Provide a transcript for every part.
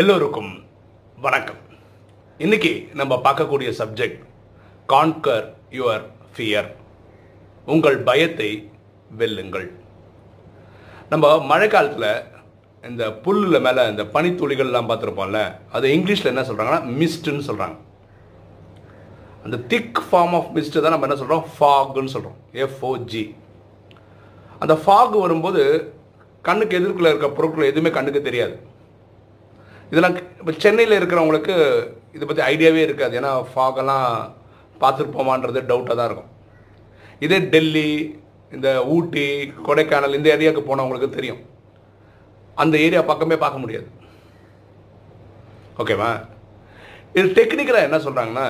எல்லோருக்கும் வணக்கம். இன்னைக்கு நம்ம பார்க்கக்கூடிய சப்ஜெக்ட் கான்கர் யுவர் ஃபியர் உங்கள் பயத்தை வெல்லுங்கள். நம்ம மழை காலத்தில் இந்த புல்லில் மேலே இந்த பனித்துளிகள்லாம் பார்த்துருப்போம்ல அது இங்கிலீஷில் என்ன சொல்கிறாங்கன்னா மிஸ்ட்டுன்னு சொல்கிறாங்க அந்த திக் ஃபார்ம் ஆஃப் மிஸ்ட்டு தான் நம்ம என்ன சொல்கிறோம் ஃபாகுன்னு சொல்கிறோம் எஃப்ஓஜி அந்த ஃபாக் வரும்போது கண்ணுக்கு எதிர்க்குள்ள இருக்க பொருட்கள் எதுவுமே கண்ணுக்கு தெரியாது. இதெல்லாம் இப்போ சென்னையில் இருக்கிறவங்களுக்கு இதை பற்றி ஐடியாவே இருக்காது. ஏன்னா ஃபாகெல்லாம் பார்த்துருப்போமான்றது டவுட்டாக தான் இருக்கும். இதே டெல்லி இந்த ஊட்டி கொடைக்கானல் இந்த ஏரியாவுக்கு போனவங்களுக்கு தெரியும். அந்த ஏரியா பக்கமே பார்க்க முடியாது. ஓகேவா இது டெக்னிக்கலாக என்ன சொல்கிறாங்கன்னா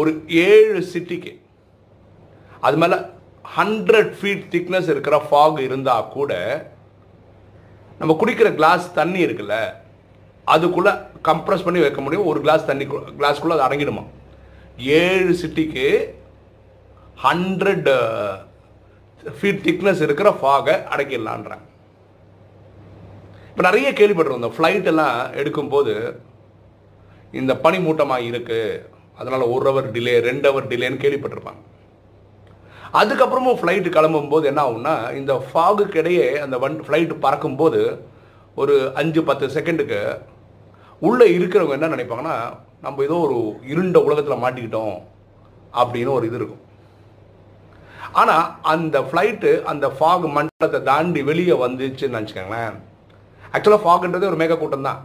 ஒரு ஏழு சிட்டிக்கு அது மேலே ஹண்ட்ரட் ஃபீட் திக்னஸ் இருக்கிற ஃபாக் இருந்தால் கூட நம்ம குடிக்கிற கிளாஸ் தண்ணி இருக்குல்ல அதுக்குள்ளே கம்ப்ரஸ் பண்ணி வைக்க முடியும். ஒரு கிளாஸ் தண்ணி கிளாஸ்க்குள்ளே அது அடங்கிடுமா? ஏழு சிட்டிக்கு ஹண்ட்ரட் ஃபீட் திக்னஸ் இருக்கிற ஃபாகை அடக்கிடலான்றாங்க. இப்போ நிறைய கேள்விப்பட்டிருக்கோம். இந்த ஃப்ளைட் எல்லாம் எடுக்கும்போது இந்த பனி மூட்டமாக இருக்குது அதனால் ஒரு ஹவர் டிலே ரெண்டு ஹவர் டிலேன்னு கேள்விப்பட்டிருப்பாங்க. அதுக்கப்புறமும் ஃப்ளைட்டு கிளம்பும்போது என்ன ஆகும்னா இந்த ஃபாகுக்கு இடையே அந்த வன் ஃப்ளைட்டு பறக்கும்போது ஒரு அஞ்சு பத்து செகண்டுக்கு உள்ளே இருக்கிறவங்க என்ன நினைப்பாங்கன்னா நம்ம ஏதோ ஒரு இருண்ட உலகத்தில் மாட்டிக்கிட்டோம் அப்படின்னு ஒரு இது இருக்கும். ஆனால் அந்த ஃப்ளைட்டு அந்த ஃபாக் மண்டலத்தை தாண்டி வெளியே வந்துச்சுன்னு நினச்சிக்கோங்களேன். ஆக்சுவலாக ஃபாகுன்றது ஒரு மேகக்கூட்டம் தான்.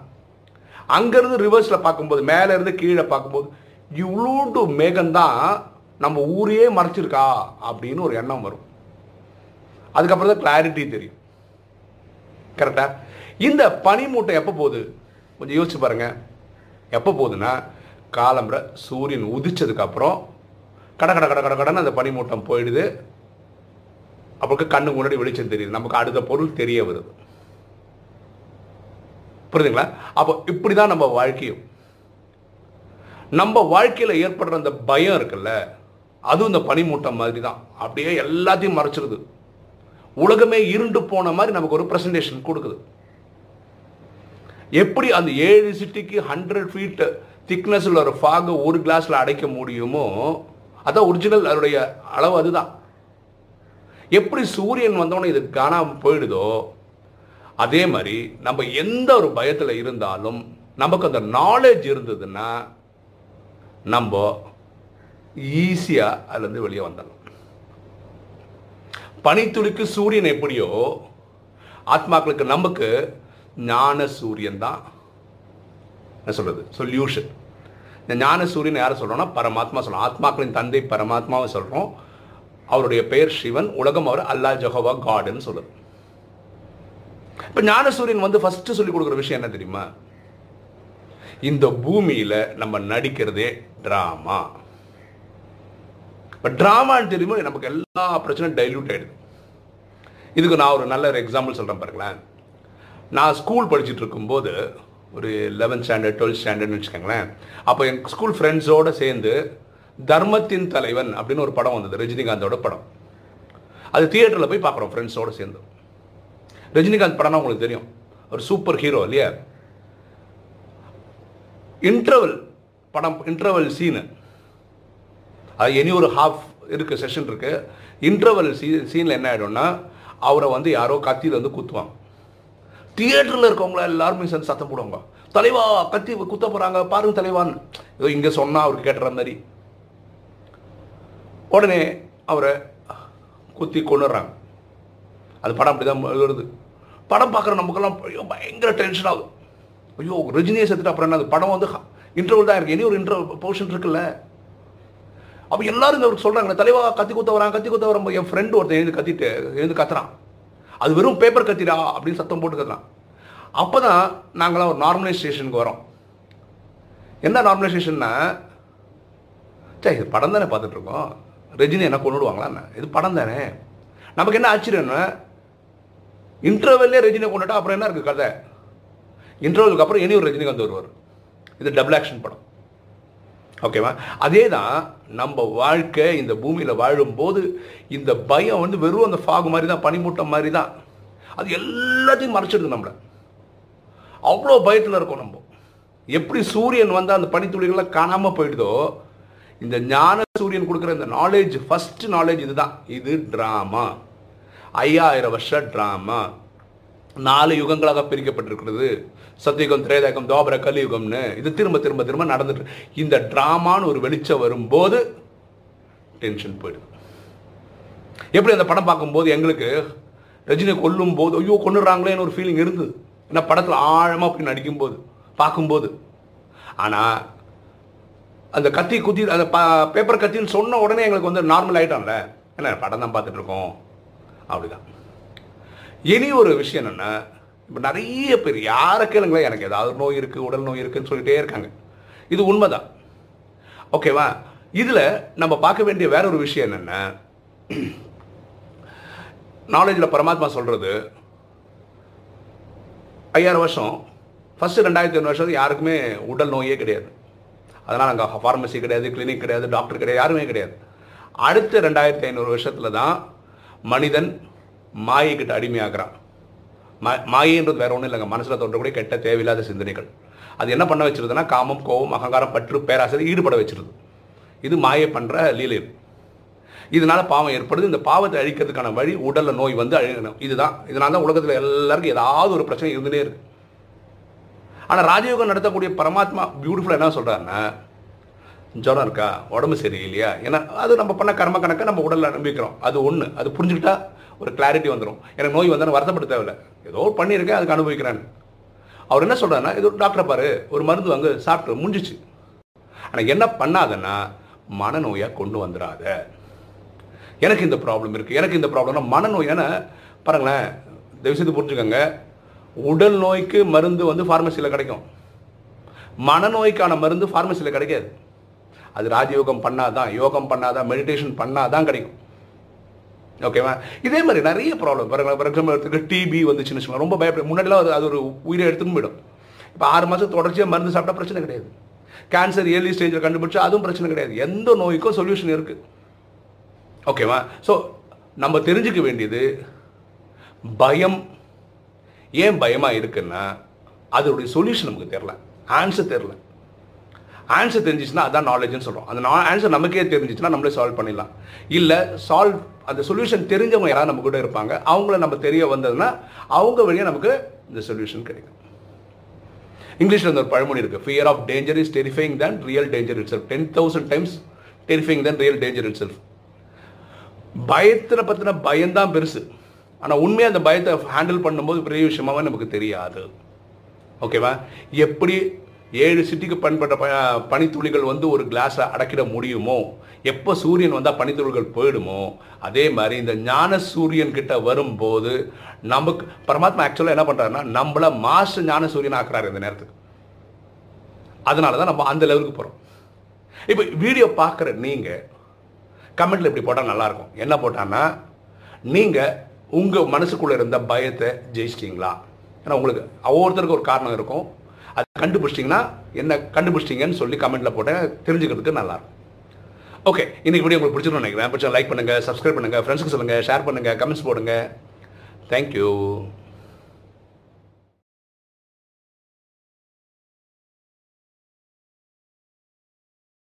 அங்கேருந்து ரிவர்ஸில் பார்க்கும்போது மேலேருந்து கீழே பார்க்கும்போது இவ்வளோண்டு மேகம்தான் நம்ம ஊரையே மறைச்சிருக்கா அப்படின்னு ஒரு எண்ணம் வரும். அதுக்கப்புறம் தான் கிளாரிட்டி தெரியும் கரெக்டாக இந்த பனிமூட்டை எப்போ போகுது? கொஞ்சம் யோசிச்சு பாருங்க. எப்போ போகுதுன்னா காலம்புற சூரியன் உதிச்சதுக்கப்புறம் கட கட கட கட கடன்னு அந்த பனிமூட்டம் போயிடுது. அப்புறம் கண்ணுக்கு முன்னாடி வெளிச்சம் தெரியுது. நமக்கு அடுத்த பொருள் தெரிய வருது. புரியுதுங்களா? அப்போ இப்படி தான் நம்ம வாழ்க்கையும். நம்ம வாழ்க்கையில் ஏற்படுற அந்த பயம் இருக்குல்ல அதுவும் இந்த பனிமூட்டம் மாதிரி தான் அப்படியே எல்லாத்தையும் மறைச்சிருது. உலகமே இருண்டு போன மாதிரி நமக்கு ஒரு ப்ரெசன்டேஷன் கொடுக்குது. எப்படி அந்த ஏழு சிட்டிக்கு ஹண்ட்ரட் ஃபீட் திக்னஸில் ஒரு ஃபாகை ஒரு கிளாஸில் அடைக்க முடியுமோ அதான் ஒரிஜினல் அதனுடைய அளவு அதுதான். எப்படி சூரியன் வந்தோடனே இது காணாமல் போயிடுதோ அதே மாதிரி நம்ம எந்த ஒரு பயத்தில் இருந்தாலும் நமக்கு அந்த நாலேஜ் இருந்ததுன்னா நம்ம ஈஸியாக அதுலேருந்து வெளியே வந்துடலாம். பனித்துளிக்கு சூரியன் எப்படியோ ஆத்மாக்களுக்கு நமக்கு ஞான சூரியன் தான். என்ன சொல்றது? சொல்யூஷன் இந்த ஞான சூரியன் யாரை சொல்றோம்னா பரமாத்மா சொல்றோம். ஆத்மாக்களின் தந்தை பரமாத்மாவை சொல்றோம். அவருடைய பெயர் சிவன். உலகம் அவர் அல்லா ஜஹோவா காடுன்னு சொல்லுது. இப்போ ஞானசூரியன் வந்து ஃபஸ்ட்டு சொல்லி கொடுக்குற விஷயம் என்ன தெரியுமா? இந்த பூமியில் நம்ம நடிக்கிறதே ட்ராமா இப்போ ட்ராமான்னு தெரியுமோ நமக்கு எல்லா பிரச்சனையும் டைல்யூட் ஆகிடுது இதுக்கு நான் ஒரு நல்ல ஒரு எக்ஸாம்பிள் சொல்கிறேன் பாருங்களேன். நான் ஸ்கூல் படிச்சுட்டு இருக்கும்போது ஒரு லெவன்த் ஸ்டாண்டர்ட் டுவெல்த் ஸ்டாண்டர்ட்னு வச்சுக்கோங்களேன். அப்போ என் ஸ்கூல் ஃப்ரெண்ட்ஸோடு சேர்ந்து தர்மத்தின் தலைவன் அப்படின்னு ஒரு படம் வந்தது ரஜினிகாந்தோட படம். அது தியேட்டரில் போய் பார்க்குறோம் ஃப்ரெண்ட்ஸோடு சேர்ந்து. ரஜினிகாந்த் படம்னா உங்களுக்கு தெரியும். ஒரு சூப்பர் ஹீரோ இல்லையா? இன்டர்வல் படம் இன்டர்வல் சீனு அது இனி ஒரு ஹாஃப் இருக்கு செஷன் இருக்குது இன்டர்வல் சீ சீனில் என்ன ஆகிடும்னா அவரை வந்து யாரோ கத்தியில் வந்து குத்துவாங்க தியேட்டரில் இருக்கவங்கள எல்லாருமே சேர்ந்து சத்தம் போடுவாங்க. தலைவா கத்தி குத்த போகிறாங்க பாருங்க தலைவான்னு ஏதோ இங்கே சொன்னால் அவருக்கு கேட்டுற மாதிரி. உடனே அவரை குத்தி கொண்டுறாங்க அது படம் அப்படி தான் வருது படம் பார்க்குற நமக்கெல்லாம் ஐயோ பயங்கர டென்ஷன் ஆகுது. ஐயோ ரஜினியை செத்துட்டு அப்புறம் என்ன அது படம் வந்து இன்டர்வல் தான் இருக்குது இனி ஒரு இன்டர்வல் போர்ஷன் இருக்குல்ல. அப்போ எல்லாரும் இந்த சொல்கிறாங்க தலைவா கத்தி குத்த வரான் கத்தி குத்த வரான் என் ஃப்ரெண்டு ஒருத்தன் எழுந்து கத்திட்டு எழுந்து கத்துறான். அது வெறும் பேப்பர் கத்திரா அப்படின்னு சத்தம் போட்டு கத்துறான் அப்போ தான் நாங்களாம் ஒரு நார்மலைசேஷனுக்கு வரோம். என்ன நார்மலைசேஷன்னா சே இது படம் தானே பார்த்துட்ருக்கோம் ரஜினி என்ன கொண்டுடுவாங்களா என்ன? இது படம் தானே. நமக்கு என்ன ஆச்சரியம்னா இன்டர்வெல்லே ரஜினியை கொண்டுட்டா அப்புறம் என்ன இருக்குது கதை? இன்டர்வலுக்கு அப்புறம் இனி ஒரு ரஜினிகாந்த் வருவார். இது டபுள் ஆக்ஷன் படம். ஓகேவா அதே தான் நம்ம வாழ்க்கை இந்த பூமியில் வாழும்போது இந்த பயம் வந்து வெறும் அந்த ஃபாகு மாதிரி தான் பனிமூட்டம் மாதிரி தான் அது எல்லாத்தையும் மறைச்சிடுது நம்மளை. அவ்வளோ பயத்தில் இருக்கும் நம்ம. எப்படி சூரியன் வந்து அந்த பனித்துளிகள்லாம் காணாமல் போயிடுதோ இந்த ஞான சூரியன் கொடுக்குற இந்த நாலேஜ் ஃபஸ்ட்டு நாலேஜ் இதுதான். இது ட்ராமா ஐயாயிரம் வருஷ ட்ராமா நாலு யுகங்களாக பிரிக்கப்பட்டிருக்கிறது. சத்தியுகம் திரேதாயகம் தோபர கலியுகம்னு. இது திரும்ப திரும்ப திரும்ப நடந்துட்டு இந்த ட்ராமான்னு ஒரு வெளிச்சம் வரும்போது டென்ஷன் போயிடுது. எப்படி அந்த படம் பார்க்கும்போது எங்களுக்கு ரஜினி கொல்லும் போது ஐயோ கொண்டுடுறாங்களேன்னு ஒரு ஃபீலிங் இருந்தது. ஏன்னா படத்தில் ஆழமாக அப்படி நடிக்கும்போது பார்க்கும்போது. ஆனால் அந்த கத்தி குத்தி அந்த பேப்பர் கத்தின்னு சொன்ன உடனே எங்களுக்கு வந்து நார்மல் ஆகிட்டோம்ல என்ன படம் தான் பார்த்துட்ருக்கோம் அப்படிதான். இனி ஒரு விஷயம் என்னென்னா இப்போ நிறைய பேர் யாரை கேளுங்களேன் எனக்கு ஏதாவது நோய் இருக்குது உடல் நோய் இருக்குதுன்னு சொல்லிகிட்டே இருக்காங்க. இது உண்மைதான். ஓகேவா? இதில் நம்ம பார்க்க வேண்டிய வேற ஒரு விஷயம் என்னென்ன நாலேஜில் பரமாத்மா சொல்கிறது ஐயாயிரம் வருஷம் ஃபஸ்ட்டு ரெண்டாயிரத்தி ஐநூறு வருஷம் யாருக்குமே உடல் நோயே கிடையாது. அதனால் அங்கே ஃபார்மசி கிடையாது கிளினிக் கிடையாது டாக்டர் கிடையாது யாருமே கிடையாது. அடுத்த ரெண்டாயிரத்தி ஐநூறு வருஷத்தில் தான் மனிதன் மாயைக்கிட்ட அடிமையாகிறான் மா மாயைன்றது வேற ஒன்றும் இல்லைங்க. மனசில் தோன்றக்கூடிய கெட்ட தேவையில்லாத சிந்தனைகள். அது என்ன பண்ண வச்சிருதுன்னா காமம் கோபம் அகங்காரம் பற்று பேராசை ஈடுபட வச்சிருது. இது மாயை பண்ணுற லீலை இதனால பாவம் ஏற்படுது. இந்த பாவத்தை அழிக்கிறதுக்கான வழி உடலில் நோய் வந்து அழிக்கணும் இதுதான். இதனால தான் உலகத்தில் எல்லாருக்கும் ஏதாவது ஒரு பிரச்சனை இருந்துகிட்டே இருக்கு. ஆனால் ராஜயோகம் நடத்தக்கூடிய பரமாத்மா பியூட்டிஃபுல்லாக என்ன சொல்கிறாருன்னா ஜுரம் இருக்கா? உடம்பு சரியில்லையா? ஏன்னா அது நம்ம பண்ண கர்ம கணக்கை நம்ம உடலில் நம்பிக்கிறோம். அது ஒன்று அது புரிஞ்சுக்கிட்டா ஒரு கிளாரிட்டி வந்துடும் எனக்கு நோய் வந்தாலும் வருத்தப்பட தேவையில்ல. ஏதோ பண்ணியிருக்கேன் அதுக்கு அனுபவிக்கிறேன்னு அவர் என்ன சொல்கிறாருன்னா இது டாக்டரை பாரு ஒரு மருந்து வாங்க சாப்பிட்டு முடிஞ்சிச்சு. ஆனால் என்ன பண்ணாதன்னா மனநோயாக கொண்டு வந்துடாத. எனக்கு இந்த ப்ராப்ளம் இருக்குது எனக்கு இந்த ப்ராப்ளம்னா மனநோய் ஏன்னா பாருங்களேன் தயவுசெய்து புரிஞ்சுக்கோங்க. உடல் நோய்க்கு மருந்து வந்து ஃபார்மசியில் கிடைக்கும். மனநோய்க்கான மருந்து ஃபார்மசியில் கிடைக்காது. அது ராஜயோகம் பண்ணாதான் யோகம் பண்ணாதான் மெடிடேஷன் பண்ணாதான் கிடைக்கும். ஓகேவா இதே மாதிரி நிறைய ப்ராப்ளம் பாருங்க ஃபார் எக்ஸாம்பிள் எடுத்துக்க டிபி வந்துச்சுன்னு வச்சுக்கோங்க. ரொம்ப பயப்பட முன்னாடிலாம் அது அது ஒரு உயிரை எடுத்துன்னு போயிடும். இப்போ ஆறு மாதம் தொடர்ச்சியாக மருந்து சாப்பிட்டா பிரச்சனை கிடையாது. கேன்சர் ஏர்லி ஸ்டேஜில் கண்டுபிடிச்சா அதுவும் பிரச்சனை கிடையாது. எந்த நோய்க்கும் சொல்யூஷன் இருக்குது ஓகேவா ஸோ நம்ம தெரிஞ்சுக்க வேண்டியது பயம் ஏன் பயமாக இருக்குன்னா அதோடைய சொல்யூஷன் நமக்கு தெரில ஆன்சர் தெரில ஆன்சர் தெரிஞ்சிச்சுன்னா அதான் நாலேஜ்னு சொல்கிறோம் அந்த ஆன்சர் நமக்கே தெரிஞ்சிச்சுன்னா நம்மளே சால்வ் பண்ணிடலாம். இல்லை சால்வ் அந்த சொல்யூஷன் தெரிஞ்சவங்க யாராவது நம்ம கூட இருப்பாங்க. அவங்கள நம்ம தெரிய வந்ததுன்னா அவங்க வழியாக நமக்கு இந்த சொல்யூஷன் கிடைக்கும். இங்கிலீஷில் அந்த ஒரு பழமொழி இருக்குது fear of danger is terrifying than real danger itself ten thousand times terrifying than real danger itself பயத்தில் பற்றின பயம்தான் பெருசு. ஆனால் உண்மையாக அந்த பயத்தை ஹேண்டில் பண்ணும்போது பெரிய விஷயமாவே நமக்கு தெரியாது. ஓகேவா எப்படி ஏழு சிட்டிக்கு பண்பட்ட ப பனித்துளிகள் வந்து ஒரு கிளாஸை அடக்கிட முடியுமோ? எப்போ சூரியன் வந்தால் பனித்துளிகள் போயிடுமோ? அதே மாதிரி இந்த ஞான சூரியன் கிட்ட வரும்போது நமக்கு பரமாத்மா ஆக்சுவலாக என்ன பண்ணுறாருன்னா நம்மள மாஸ்டர் ஞான சூரியன் ஆக்குறாரு இந்த நேரத்துக்கு. அதனால தான் நம்ம அந்த லெவலுக்கு போகிறோம் இப்போ வீடியோ பார்க்குற நீங்கள் கமெண்ட்டில் இப்படி போட்டால் நல்லாயிருக்கும் என்ன போட்டான்னா நீங்கள் உங்கள் மனசுக்குள்ளே இருந்த பயத்தை ஜெயிச்சிட்டிங்களா? ஏன்னா உங்களுக்கு ஒவ்வொருத்தருக்கும் ஒரு காரணம் இருக்கும். அது கண்டுபிடிச்சிட்டிங்கன்னா என்ன கண்டுபிடிச்சிட்டிங்கன்னு சொல்லி கமெண்ட்டில் போட்டேன். தெரிஞ்சுக்கிறதுக்கு நல்லாயிருக்கும் ஓகே இன்றைக்கி வீடியோ உங்களுக்கு பிடிச்சிருன்னு நினைக்கிறேன். பிடிச்சா லைக் பண்ணுங்கள் சப்ஸ்கிரைப் பண்ணுங்கள் ஃப்ரெண்ட்ஸுக்கு சொல்லுங்கள் ஷேர் பண்ணுங்கள் கமெண்ட்ஸ் போடுங்க. தேங்க்யூ